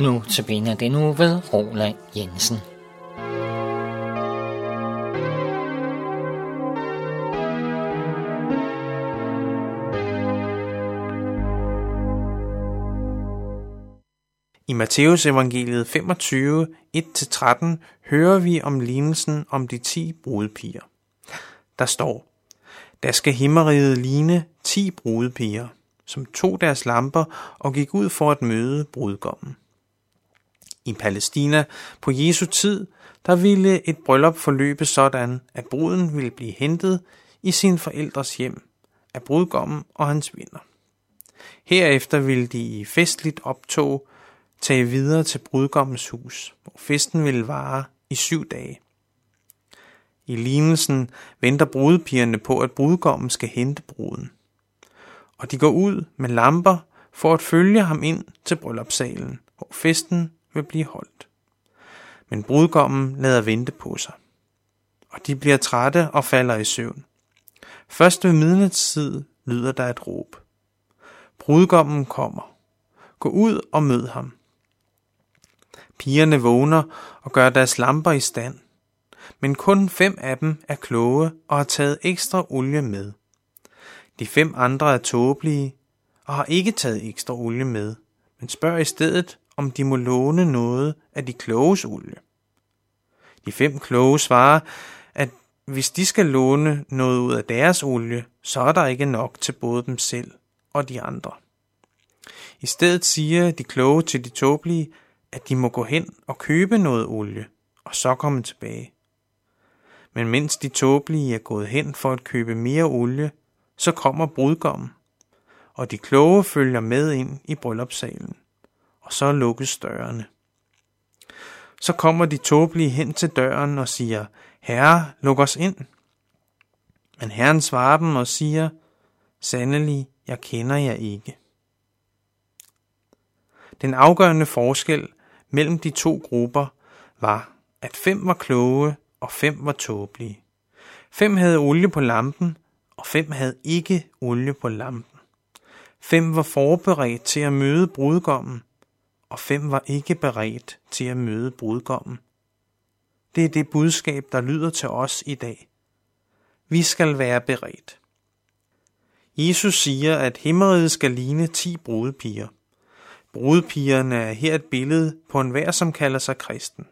Nu tabiner det nu ved Roland Jensen. I Matteus evangeliet 25, 1-13 hører vi om lignelsen om de ti brudepiger. Der står, der skal himmeriget ligne ti brudepiger, som tog deres lamper og gik ud for at møde brudgommen. I Palæstina på Jesu tid, der ville et bryllup forløbe sådan, at bruden ville blive hentet i sin forældres hjem af brudgommen og hans venner. Herefter ville de i festligt optog tage videre til brudgommens hus, hvor festen ville vare i syv dage. I lignelsen venter brudepigerne på, at brudgommen skal hente bruden. Og de går ud med lamper for at følge ham ind til bryllupssalen, hvor festen vil blive holdt. Men brudgommen lader vente på sig. Og de bliver trætte og falder i søvn. Først ved midnatstid lyder der et råb. Brudgommen kommer. Gå ud og mød ham. Pigerne vågner og gør deres lamper i stand. Men kun fem af dem er kloge og har taget ekstra olie med. De fem andre er tåbelige og har ikke taget ekstra olie med, men spørger i stedet, om de må låne noget af de kloges olie. De fem kloge svarer, at hvis de skal låne noget ud af deres olie, så er der ikke nok til både dem selv og de andre. I stedet siger de kloge til de tåbelige, at de må gå hen og købe noget olie, og så komme tilbage. Men mens de tåbelige er gået hen for at købe mere olie, så kommer brudgommen, og de kloge følger med ind i bryllupssalen, og så lukkes dørene. Så kommer de tåbelige hen til døren og siger, Herre, luk os ind. Men Herren svarer dem og siger, Sandelig, jeg kender jer ikke. Den afgørende forskel mellem de to grupper var, at fem var kloge og fem var tåbelige. Fem havde olie på lampen, og fem havde ikke olie på lampen. Fem var forberedt til at møde brudgommen, og fem var ikke beredt til at møde brudgommen. Det er det budskab, der lyder til os i dag. Vi skal være beredt. Jesus siger, at himmeriget skal ligne ti brudepiger. Brudepigerne er her et billede på enhver, som kalder sig kristen.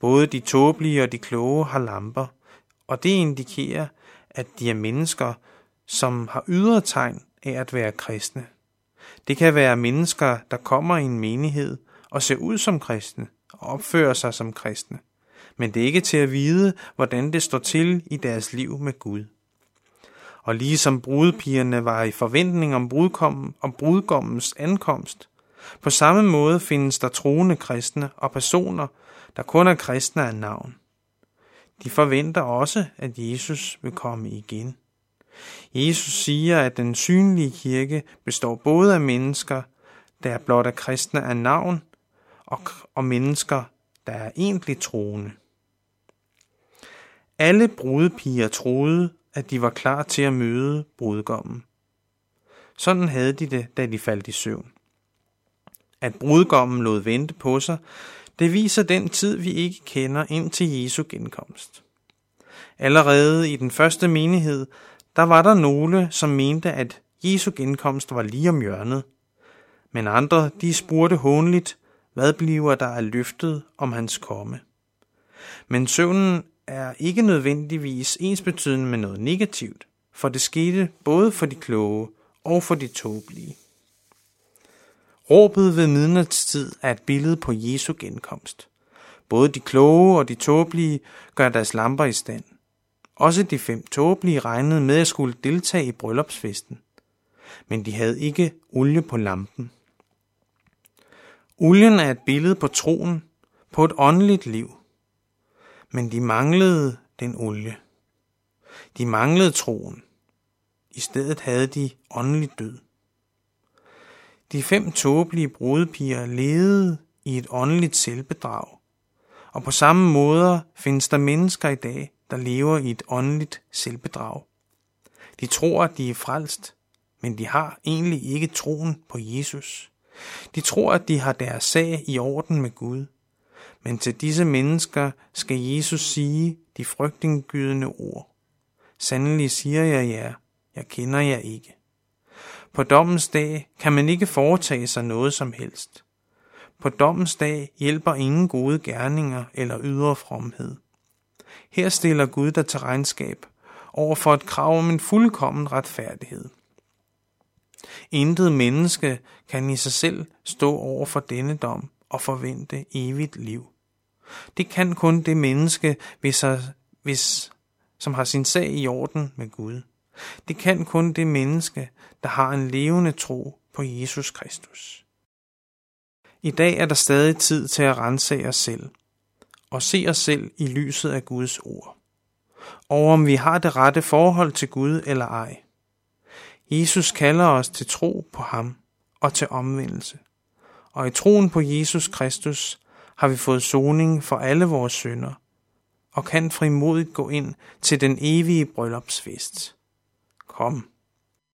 Både de tåbelige og de kloge har lamper, og det indikerer, at de er mennesker, som har ydre tegn af at være kristne. Det kan være mennesker, der kommer i en menighed og ser ud som kristne og opfører sig som kristne. Men det er ikke til at vide, hvordan det står til i deres liv med Gud. Og ligesom brudepigerne var i forventning om, brudkommen, om brudgommens ankomst, på samme måde findes der troende kristne og personer, der kun er kristne af navn. De forventer også, at Jesus vil komme igen. Jesus siger, at den synlige kirke består både af mennesker, der blot er kristne af navn, og, og mennesker, der er egentlig troende. Alle brudepiger troede, at de var klar til at møde brudgommen. Sådan havde de det, da de faldt i søvn. At brudgommen lod vente på sig, det viser den tid, vi ikke kender ind til Jesu genkomst. Allerede i den første menighed, der var der nogle, som mente, at Jesu genkomst var lige om hjørnet. Men andre, de spurgte hånligt, hvad bliver der af løftet om hans komme? Men søvnen er ikke nødvendigvis ensbetydende med noget negativt, for det skete både for de kloge og for de tåbelige. Råbet ved midnatstid er et billede på Jesu genkomst. Både de kloge og de tåbelige gør deres lamper i stand. Også de fem tåbelige regnede med at skulle deltage i bryllupsfesten. Men de havde ikke olie på lampen. Olien er et billede på troen, på et åndeligt liv. Men de manglede den olie. De manglede troen. I stedet havde de åndelig død. De fem tåbelige brudepiger levede i et åndeligt selvbedrag. Og på samme måde findes der mennesker i dag, der lever i et åndeligt selvbedrag. De tror, at de er frelst, men de har egentlig ikke troen på Jesus. De tror, at de har deres sag i orden med Gud. Men til disse mennesker skal Jesus sige de frygtindgydende ord. Sandelig siger jeg jer, jeg kender jer ikke. På dommens dag kan man ikke foretage sig noget som helst. På dommens dag hjælper ingen gode gerninger eller ydre fromhed. Her stiller Gud dig til regnskab over for et krav om en fuldkommen retfærdighed. Intet menneske kan i sig selv stå over for denne dom og forvente evigt liv. Det kan kun det menneske, hvis, hvis, som har sin sag i orden med Gud. Det kan kun det menneske, der har en levende tro på Jesus Kristus. I dag er der stadig tid til at rense os selv og se os selv i lyset af Guds ord, og om vi har det rette forhold til Gud eller ej. Jesus kalder os til tro på ham og til omvendelse, og i troen på Jesus Kristus har vi fået soning for alle vores synder, og kan frimodigt gå ind til den evige bryllupsfest. Kom.